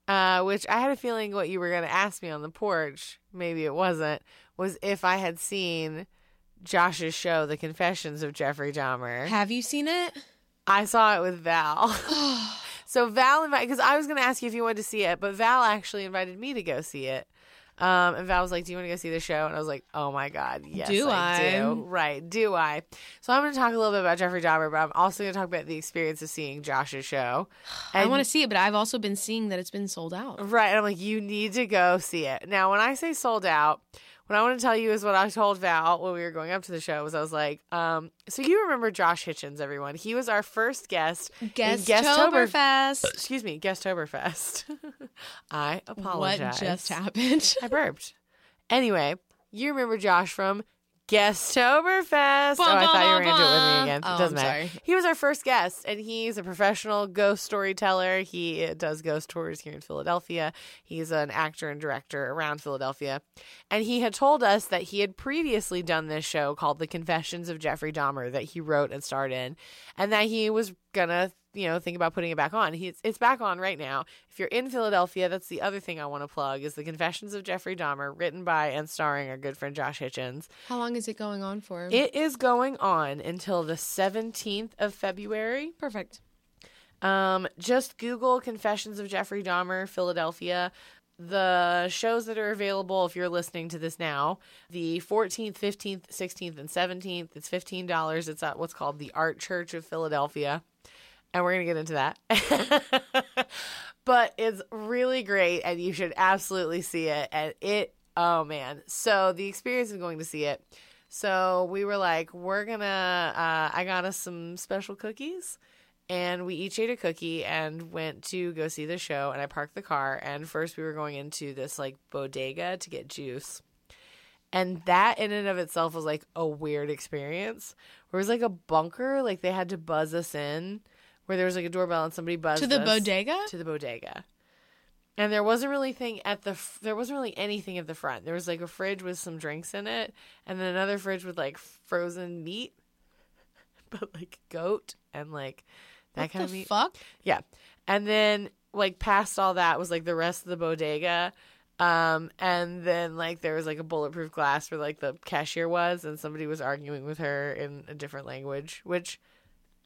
uh, which I had a feeling what you were going to ask me on the porch, maybe it wasn't, was if I had seen Josh's show, The Confessions of Jeffrey Dahmer. Have you seen it? I saw it with Val. so Val invited, because I was going to ask you if you wanted to see it, but Val actually invited me to go see it. Um, and Val was like, "Do you want to go see the show?" And I was like, "Oh my god, yes, Do I, I? do." Right, do I? So I'm going to talk a little bit about Jeffrey Dahmer, but I'm also going to talk about the experience of seeing Josh's show. I want to see it, but I've also been seeing that it's been sold out. Right. And I'm like, you need to go see it. Now, when I say sold out, what I want to tell you is what I told Val when we were going up to the show was I was like, um, so you remember Josh Hitchens, everyone. He was our first guest. Guest Toberfest. Excuse me, Guest Toberfest. I apologize. What just happened? I burped. Anyway, you remember Josh from Guesttoberfest. Oh, I thought you were going to do it with me again. Oh, it doesn't matter. He was our first guest, and he's a professional ghost storyteller. He does ghost tours here in Philadelphia. He's an actor and director around Philadelphia. And he had told us that he had previously done this show called The Confessions of Jeffrey Dahmer that he wrote and starred in, and that he was going to you know think about putting it back on he's it's back on right now if you're in philadelphia that's the other thing i want to plug is the confessions of jeffrey dahmer written by and starring our good friend josh hitchens How long is it going on for? it is going on until the 17th of february Perfect. um, just Google Confessions of Jeffrey Dahmer, Philadelphia. The shows that are available, if you're listening to this now, the 14th, 15th, 16th, and 17th, it's $15. It's at what's called the Art Church of Philadelphia. And we're going to get into that. but it's really great, and you should absolutely see it. And it, oh man. So the experience of going to see it. So we were like, we're going to, uh, I got us some special cookies and we each ate a cookie and went to go see the show and i parked the car and first we were going into this like bodega to get juice and that in and of itself was like a weird experience where it was like a bunker like they had to buzz us in where there was like a doorbell and somebody buzzed To the us bodega? to the bodega and there wasn't really thing at the f- there wasn't really anything at the front there was like a fridge with some drinks in it and then another fridge with like frozen meat but like goat and like that What kind of meat fuck? yeah. And then like past all that was like the rest of the bodega. Um, and then like there was like a bulletproof glass where like the cashier was and somebody was arguing with her in a different language, which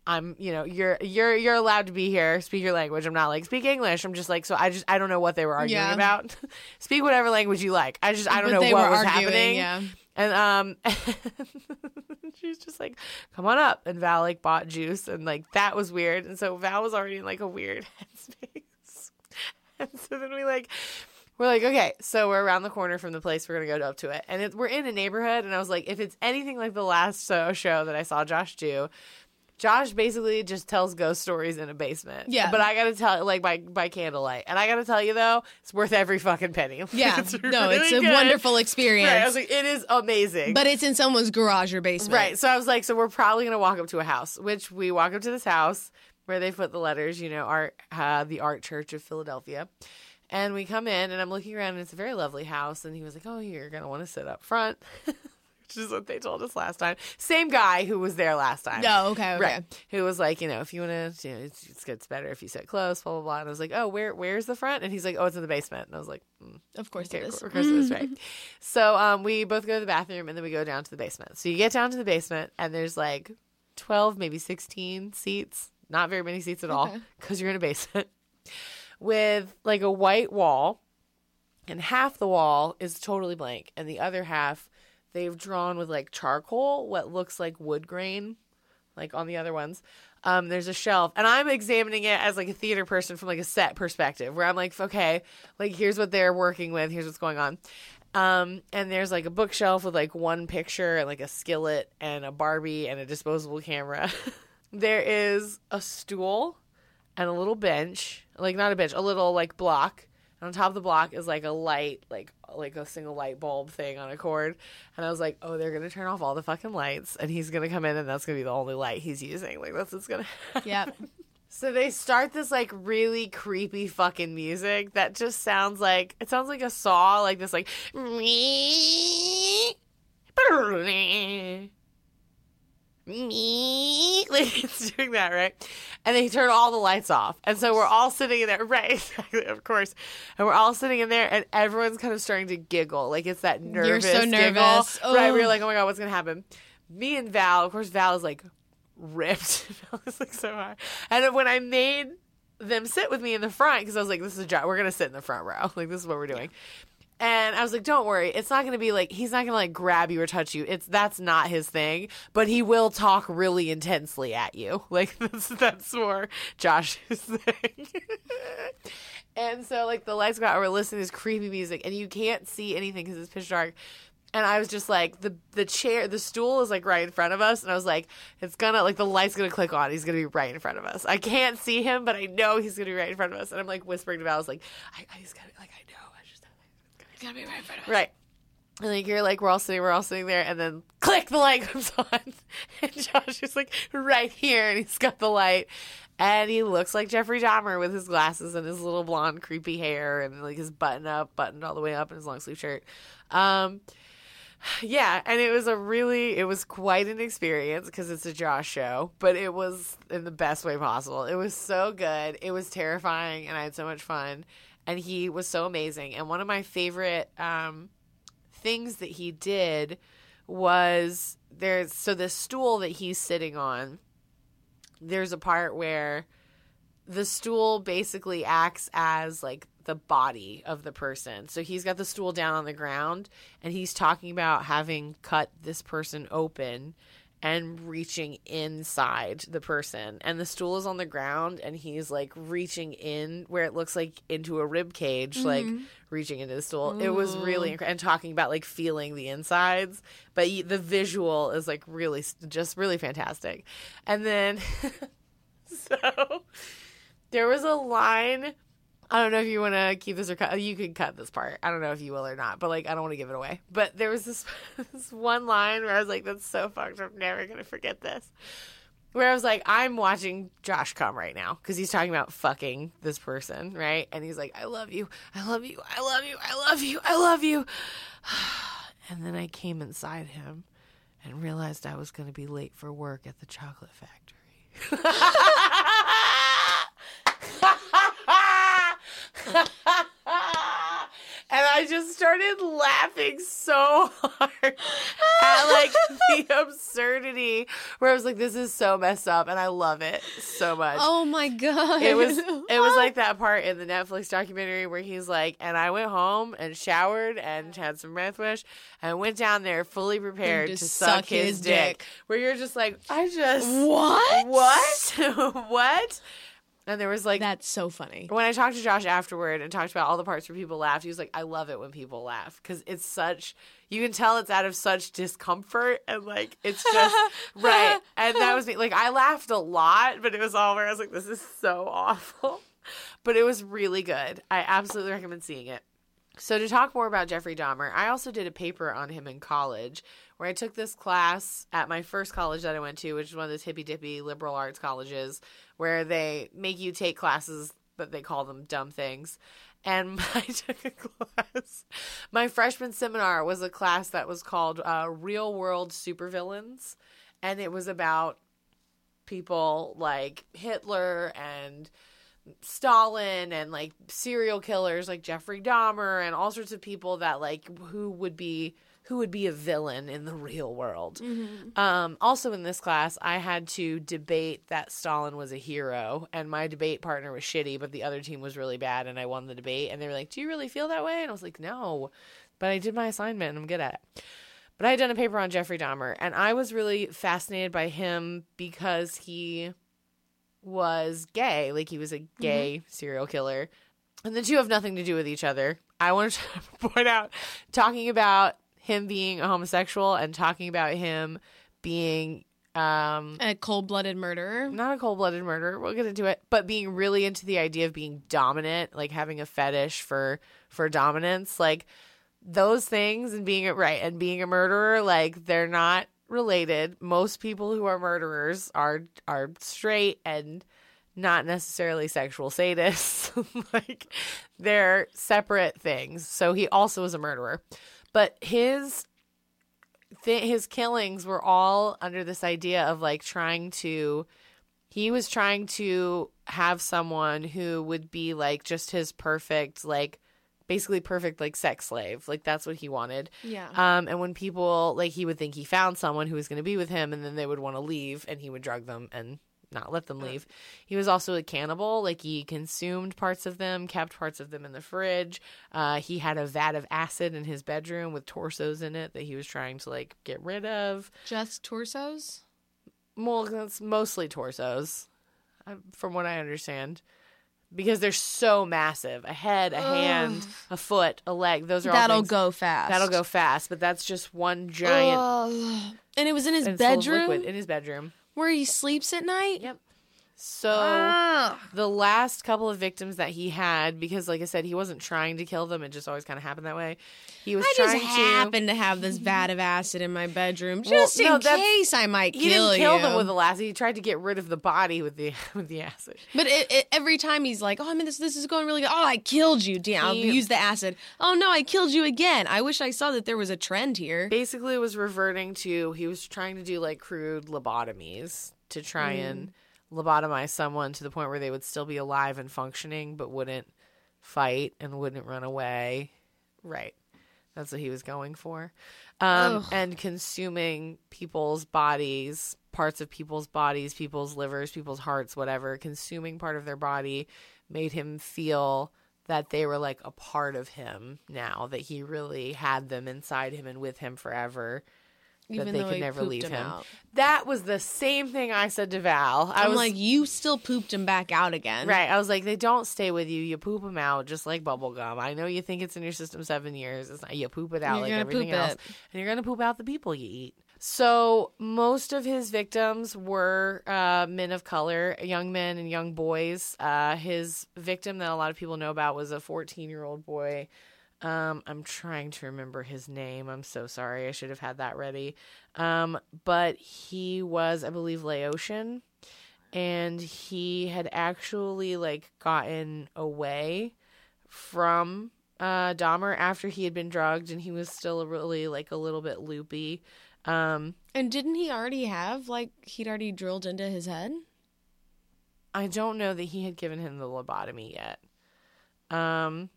I'm, you know, you're you're you're allowed to be here, speak your language. I'm not like speak English. I'm just like so I just I don't know what they were arguing Yeah. about. speak whatever language you like. I just I don't But know what were was arguing, happening. yeah. And um she's just like, come on up. And Val like bought juice and like that was weird. And so Val was already in like a weird headspace. And so then we like we're like, okay, so we're around the corner from the place. We're gonna go up to it, and it, we're in a neighborhood. And I was like, if it's anything like the last show that I saw Josh do, Josh basically just tells ghost stories in a basement. Yeah. but I gotta tell it like by by candlelight, and I gotta tell you though, it's worth every fucking penny. Yeah. It's no, it's a good. wonderful experience. Right, I was like, it is amazing. but it's in someone's garage or basement. Right. So I was like, so we're probably gonna walk up to a house, which we walk up to this house where they put the letters, you know, art, uh, the Art Church of Philadelphia, and we come in, and I'm looking around, and it's a very lovely house, and he was like, oh, you're gonna want to sit up front, which is what they told us last time. Same guy who was there last time. No, okay, okay. Right. Who was like, you know, if you want to, you know, it's, it's, it's better if you sit close, blah, blah, blah. And I was like, oh, where, where's the front? And he's like, oh, it's in the basement. And I was like, mm, Of course Okay, it is. Of course it is, right. So um, we both go to the bathroom and then we go down to the basement. So you get down to the basement and there's like 12, maybe 16 seats. Not very many seats at all Okay. because you're in a basement with like a white wall and half the wall is totally blank and the other half they've drawn with like charcoal what looks like wood grain like on the other ones um, there's a shelf and i'm examining it as like a theater person from like a set perspective where i'm like okay like here's what they're working with here's what's going on um, and there's like a bookshelf with like one picture and like a skillet and a barbie and a disposable camera there is a stool and a little bench like not a bench, a little like block. And on top of the block is like a light, like like a single light bulb thing on a cord. And I was like, oh, they're gonna turn off all the fucking lights, and he's gonna come in, and that's gonna be the only light he's using. Like that's what's gonna. happen. Yep. So they start this like really creepy fucking music that just sounds like it sounds like a saw, like this like like it's doing that, right? And they turn all the lights off. And so we're all sitting in there, right, exactly, of course. And we're all sitting in there and everyone's kind of starting to giggle. Like it's that nervous so giggle. nervous. Right. Oh. We're like, oh my God, what's gonna happen? Me and Val, of course, Val is like ripped. Val is like so high. And when I made them sit with me in the front, because I was like, this is a job, we're gonna sit in the front row. Like this is what we're doing. And I was like, "Don't worry, it's not going to be like he's not going to like grab you or touch you. It's that's not his thing. But he will talk really intensely at you. Like that's that's more Josh's thing." and so like the lights go out, we're listening to this creepy music, and you can't see anything because it's pitch dark. And I was just like, the the chair, the stool is like right in front of us, and I was like, it's gonna like the light's gonna click on. He's gonna be right in front of us. I can't see him, but I know he's gonna be right in front of us. And I'm like whispering to Val, I was like, I, I just gotta like I Gotta be right in front of us. Right. And like you're like we're all sitting, we're all sitting there, and then click, the light comes on, and Josh is like right here, and he's got the light, and he looks like Jeffrey Dahmer with his glasses and his little blonde creepy hair, and like his button up, buttoned all the way up, and his long sleeve shirt. Um, yeah, and it was a really, it was quite an experience because it's a Josh show, but it was in the best way possible. It was so good. It was terrifying, and I had so much fun. And he was so amazing. And one of my favorite um, things that he did was there's so the stool that he's sitting on. There's a part where the stool basically acts as like the body of the person. So he's got the stool down on the ground and he's talking about having cut this person open and reaching inside the person. And the stool is on the ground and he's like reaching in where it looks like into a rib cage, mm-hmm. like reaching into the stool. It was really incredible. And talking about like feeling the insides. But the visual is like really, just really fantastic. And then, so there was a line. I don't know if you want to keep this or cut. You can cut this part. I don't know if you will or not, but like I don't want to give it away. But there was this this one line where I was like, "That's so fucked. I'm never gonna forget this." Where I was like, "I'm watching Josh come right now because he's talking about fucking this person, right?" And he's like, "I love you. I love you. I love you. I love you. I love you." And then I came inside him and realized I was gonna be late for work at the chocolate factory. and I just started laughing so hard at like the absurdity where I was like, this is so messed up and I love it so much. Oh my god. It was it was like that part in the Netflix documentary where he's like, and I went home and showered and had some breathwash and went down there fully prepared to to suck, his, dick. Where you're just like, I just What? what what? And there was like That's so funny. when I talked to Josh afterward and talked about all the parts where people laughed, he was like, I love it when people laugh because it's such, you can tell it's out of such discomfort and like, it's just right. And that was me. Like, I laughed a lot, but it was all where I was like, this is so awful. But it was really good. I absolutely recommend seeing it. So, to talk more about Jeffrey Dahmer, I also did a paper on him in college where I took this class at my first college that I went to, which is one of those hippy dippy liberal arts colleges where they make you take classes, but they call them dumb things. And I took a class. My freshman seminar was a class that was called uh, Real World Supervillains. And it was about people like Hitler and Stalin and like serial killers like Jeffrey Dahmer and all sorts of people that like who would be who would be a villain in the real world. Um, also in this class, I had to debate that Stalin was a hero, and my debate partner was shitty, but the other team was really bad, and I won the debate. And they were like, "Do you really feel that way?" And I was like, "No," but I did my assignment, and I'm good at it. But I had done a paper on Jeffrey Dahmer, and I was really fascinated by him because he was gay. Like he was a gay serial killer. And the two have nothing to do with each other. I want to point out talking about him being a homosexual and talking about him being Um, A cold blooded murderer. not a cold-blooded murderer we'll get into it but being really into the idea of being dominant like having a fetish for for dominance like those things and being a right and being a murderer like they're not related. Most people who are murderers are are straight and not necessarily sexual sadists. Like they're separate things. So he also was a murderer but his th- his killings were all under this idea of like trying to he was trying to have someone who would be like just his perfect like basically perfect like sex slave like that's what he wanted Yeah. um and when people like he would think he found someone who was going to be with him and then they would want to leave and he would drug them and not let them leave he was also a cannibal like he consumed parts of them kept parts of them in the fridge uh he had a vat of acid in his bedroom with torsos in it that he was trying to like get rid of Just torsos? well, that's mostly torsos, uh, from what I understand, because they're so massive. A head, a hand, a foot, a leg. Those are all That'll things- go fast. That'll go fast, but that's just one giant Ugh. And it was in his and it's full of bedroom liquid in his bedroom. Where he sleeps at night? Yep. So Ah. the last couple of victims that he had, because like I said, he wasn't trying to kill them. It just always kind of happened that way. He was I just trying to. happen to have this vat of acid in my bedroom just no, in that's- case I might He kill didn't kill you. them with the acid. He tried to get rid of the body with the with the acid. But it, it, every time he's like, "Oh, I mean, this this is going really good. Oh, I killed you. Damn, I'll use the acid. Oh no, I killed you again. I wish I saw that there was a trend here. basically it was reverting to he was trying to do like crude lobotomies to try and lobotomize someone to the point where they would still be alive and functioning but wouldn't fight and wouldn't run away. Right. That's what he was going for. Um, and consuming people's bodies parts of people's bodies people's livers people's hearts whatever consuming part of their body made him feel that they were like a part of him now that he really had them inside him and with him forever Even that they though could never leave him him. That was the same thing I said to Val. I I'm was like, you still pooped him back out again. right. I was like, they don't stay with you. You poop them out just like bubble gum. I know you think it's in your system seven years. It's not. You poop it out You're like everything else, it. and you're gonna poop out the people you eat. So most of his victims were uh, men of color, young men and young boys. Uh, his victim that a lot of people know about was a 14 year old boy. Um, I'm trying to remember his name. I'm so sorry. I should have had that ready. Um, but he was, I believe, Laotian, and he had actually like gotten away from uh, Dahmer after he had been drugged, and he was still really like a little bit loopy. Um, And didn't he already have like he'd already drilled into his head? I don't know that he had given him the lobotomy yet. Um,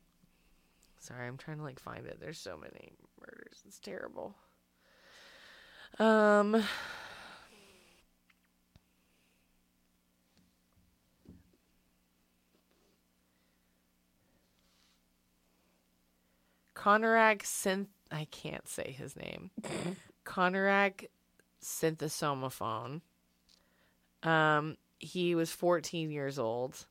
sorry, I'm trying to like find it. There's so many murders. It's terrible. Um, Konerak synth. I can't say his name. Konerak Sinthasomphone. Um, he was 14 years old,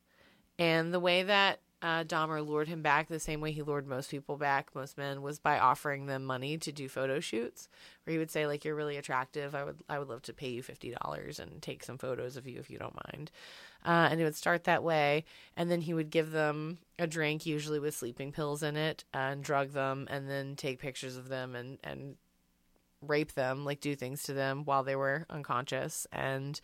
and the way that uh, Dahmer lured him back, the same way he lured most people back, most men, was by offering them money to do photo shoots. Where he would say, like, "You're really attractive. I would, I would love to pay you fifty dollars and take some photos of you if you don't mind." Uh, and it would start that way, and then he would give them a drink, usually with sleeping pills in it, and drug them, and then take pictures of them and and rape them, like do things to them while they were unconscious. And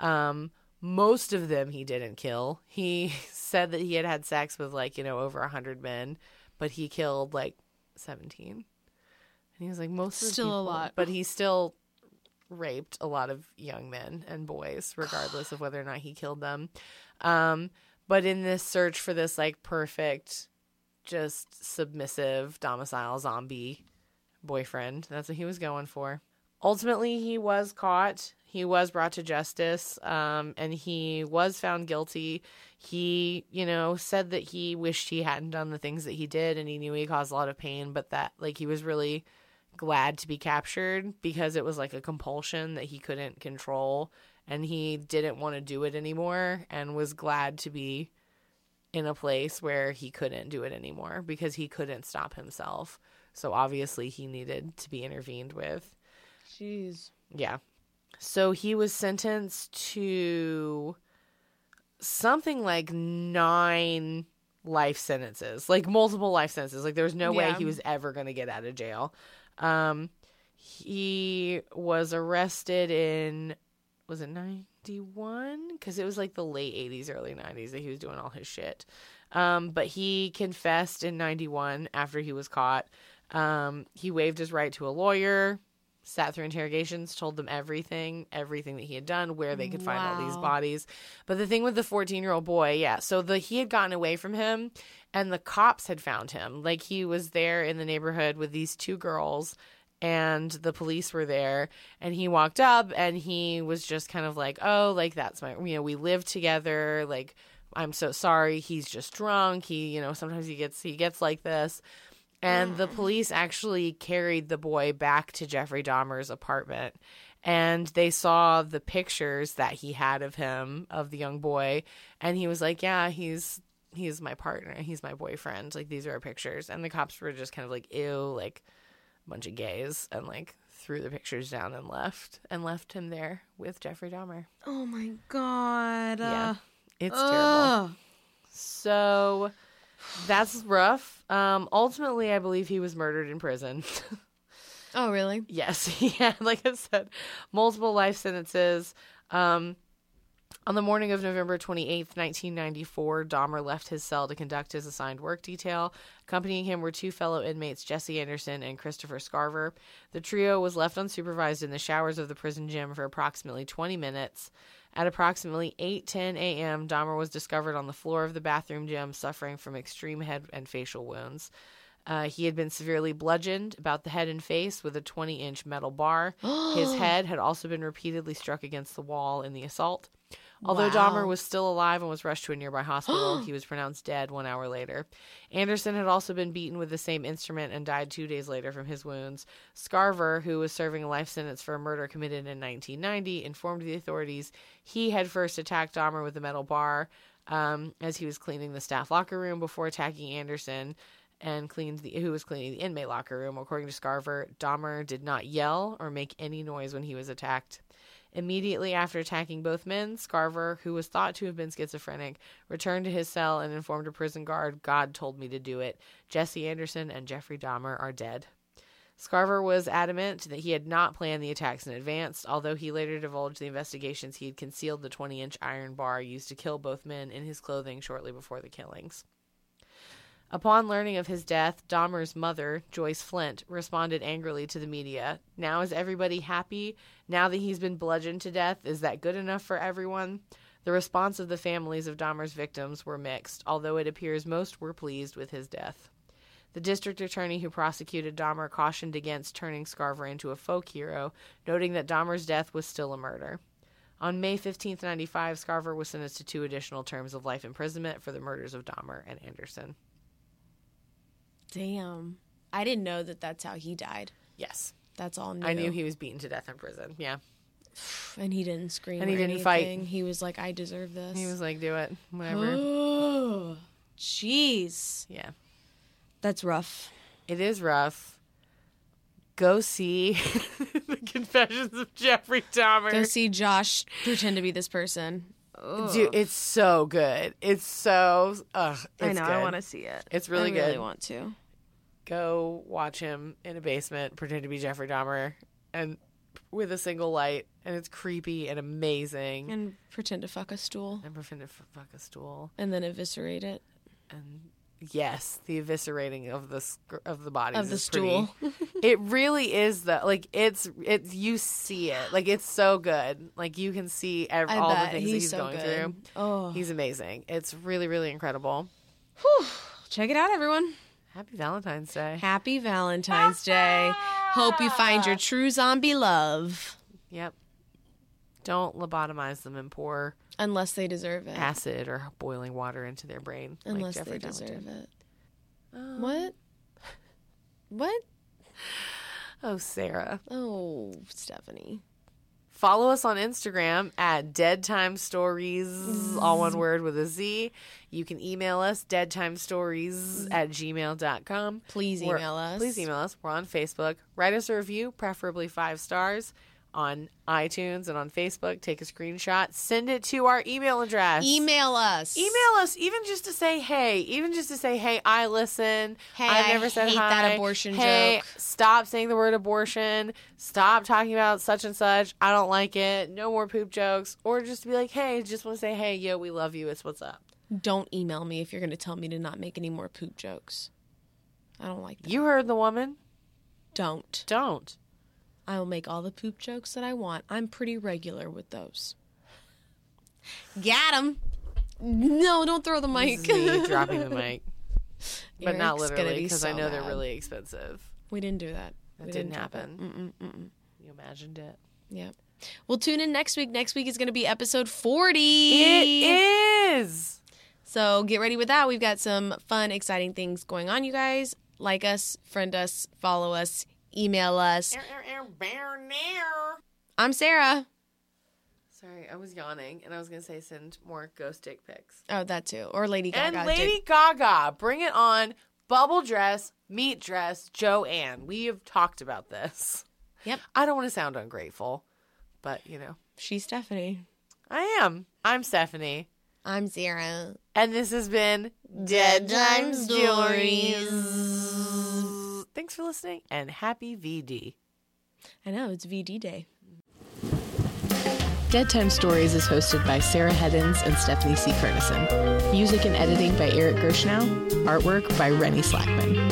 um, most of them he didn't kill. He said that he had had sex with like you know over a hundred men, but he killed like seventeen. And he was like most of the Still a lot. but he still raped a lot of young men and boys, regardless of whether or not he killed them. Um, but in this search for this like perfect, just submissive domicile zombie boyfriend, that's what he was going for. Ultimately, he was caught. He was brought to justice, um, and he was found guilty. He, you know, said that he wished he hadn't done the things that he did, and he knew he caused a lot of pain, but that, like, he was really glad to be captured because it was like a compulsion that he couldn't control and he didn't want to do it anymore and was glad to be in a place where he couldn't do it anymore because he couldn't stop himself. So obviously he needed to be intervened with. Jeez. Yeah. So he was sentenced to something like nine life sentences, like multiple life sentences. Like there was no way he was ever going to get out of jail. Um, he was arrested in was it 91 because it was like the late 80s early 90s that he was doing all his shit. Um, but he confessed in 91 after he was caught. Um, he waived his right to a lawyer sat through interrogations told them everything everything that he had done where they could find all these bodies. But the thing with the 14 year old boy yeah so the he had gotten away from him and the cops had found him. Like he was there in the neighborhood with these two girls and the police were there and he walked up and he was just kind of like oh like that's my you know we live together like i'm so sorry he's just drunk he you know sometimes he gets he gets like this and the police actually carried the boy back to jeffrey dahmer's apartment and they saw the pictures that he had of him of the young boy and he was like yeah he's he's my partner he's my boyfriend like these are our pictures and the cops were just kind of like ew like a bunch of gays and like threw the pictures down and left and left him there with Jeffrey Dahmer. Oh my god. Yeah. Uh, It's terrible. So that's rough. Um ultimately I believe he was murdered in prison. Oh really? yes, he had like I said multiple life sentences. Um on the morning of November 28th, 1994, Dahmer left his cell to conduct his assigned work detail. Accompanying him were two fellow inmates, Jesse Anderson and Christopher Scarver. The trio was left unsupervised in the showers of the prison gym for approximately 20 minutes. At approximately 8:10 a.m., Dahmer was discovered on the floor of the bathroom gym suffering from extreme head and facial wounds. Uh, he had been severely bludgeoned about the head and face with a 20 inch metal bar. His head had also been repeatedly struck against the wall in the assault. Although Wow. Dahmer was still alive and was rushed to a nearby hospital, he was pronounced dead one hour later. Anderson had also been beaten with the same instrument and died two days later from his wounds. Scarver, who was serving a life sentence for a murder committed in 1990, informed the authorities he had first attacked Dahmer with a metal bar um, as he was cleaning the staff locker room before attacking Anderson and cleaned the who was cleaning the inmate locker room. According to Scarver, Dahmer did not yell or make any noise when he was attacked. Immediately after attacking both men, Scarver, who was thought to have been schizophrenic, returned to his cell and informed a prison guard, God told me to do it. Jesse Anderson and Jeffrey Dahmer are dead. Scarver was adamant that he had not planned the attacks in advance, although he later divulged the investigations he had concealed the 20 inch iron bar used to kill both men in his clothing shortly before the killings. Upon learning of his death, Dahmer's mother, Joyce Flint, responded angrily to the media. Now is everybody happy? Now that he's been bludgeoned to death, is that good enough for everyone? The response of the families of Dahmer's victims were mixed, although it appears most were pleased with his death. The district attorney who prosecuted Dahmer cautioned against turning Scarver into a folk hero, noting that Dahmer's death was still a murder. On May 15, 95, Scarver was sentenced to two additional terms of life imprisonment for the murders of Dahmer and Anderson. Damn. I didn't know that that's how he died. Yes. That's all new. I knew he was beaten to death in prison. Yeah. and he didn't scream. And he didn't fight. He was like, I deserve this. He was like, do it. Whatever. Oh, jeez. yeah. That's rough. It is rough. Go see the Confessions of Jeffrey Dahmer. Go see Josh pretend to be this person. Dude, it's so good. It's so. Ugh, I it's know. good. I want to see it. It's really good. I really want to. Go watch him in a basement, pretend to be Jeffrey Dahmer, and with a single light, and it's creepy and amazing. And pretend to fuck a stool and pretend to f- fuck a stool. and then eviscerate it And yes, the eviscerating of the of the bodies of the is pretty- stool. it really is the like it's it's you see it like it's so good like you can see ev- all the bet. things that He's he's so going good. through Oh, he's amazing it's really really incredible check it out, everyone. happy valentine's day Happy Valentine's Day. Hope you find your true zombie love. yep don't lobotomize them and pour Unless they deserve it. acid or boiling water into their brain Unless Jeffrey they did. deserve it. Oh. What? What? oh sarah Oh, Stephanie. Follow us on Instagram at Dead Time Stories, all one word with a Z. You can email us, deadtimestories at gmail.com. Please We're- email us. Please email us. We're on Facebook. Write us a review, preferably five stars, on iTunes and on Facebook. Take a screenshot, send it to our email address. Email us. Email us, even just to say hey, even just to say hey, I listen. Hey, I've I never said hate hi. that abortion hey, joke. stop saying the word abortion. Stop talking about such and such. I don't like it. No more poop jokes. Or just to be like, hey, just want to say hey, yo, we love you. It's what's up. Don't email me if you're going to tell me to not make any more poop jokes. I don't like that. You heard the woman. Don't. Don't. I will make all the poop jokes that I want. I'm pretty regular with those. Got him. No, don't throw the mic. This is me dropping the mic, but not Eric's gonna literally be because I so know they're really expensive. We didn't do that. That We didn't drop it. happen. Mm-mm, mm-mm. You imagined it. Yep. We'll tune in next week. Next week is going to be episode 40. It is. So get ready with that. We've got some fun, exciting things going on, you guys. Like us, friend us, follow us, email us. I'm Sarah. Sorry, I was yawning, and I was gonna say send more ghost dick pics. Oh, that too. Or Lady Gaga. and Lady Gaga, bring it on. Bubble dress, meat dress, Joanne. We have talked about this. Yep. I don't want to sound ungrateful, but you know, She's Stephanie. I am. I'm Stephanie, I'm Zero. and this has been Dead Time Stories. Thanks for listening, and happy VD. I know, it's VD Day. Dead Time Stories is hosted by Sarah Heddens and Stephanie C. Kernison. Music and editing by Eric Gershnow. Artwork by Rennie Slackman.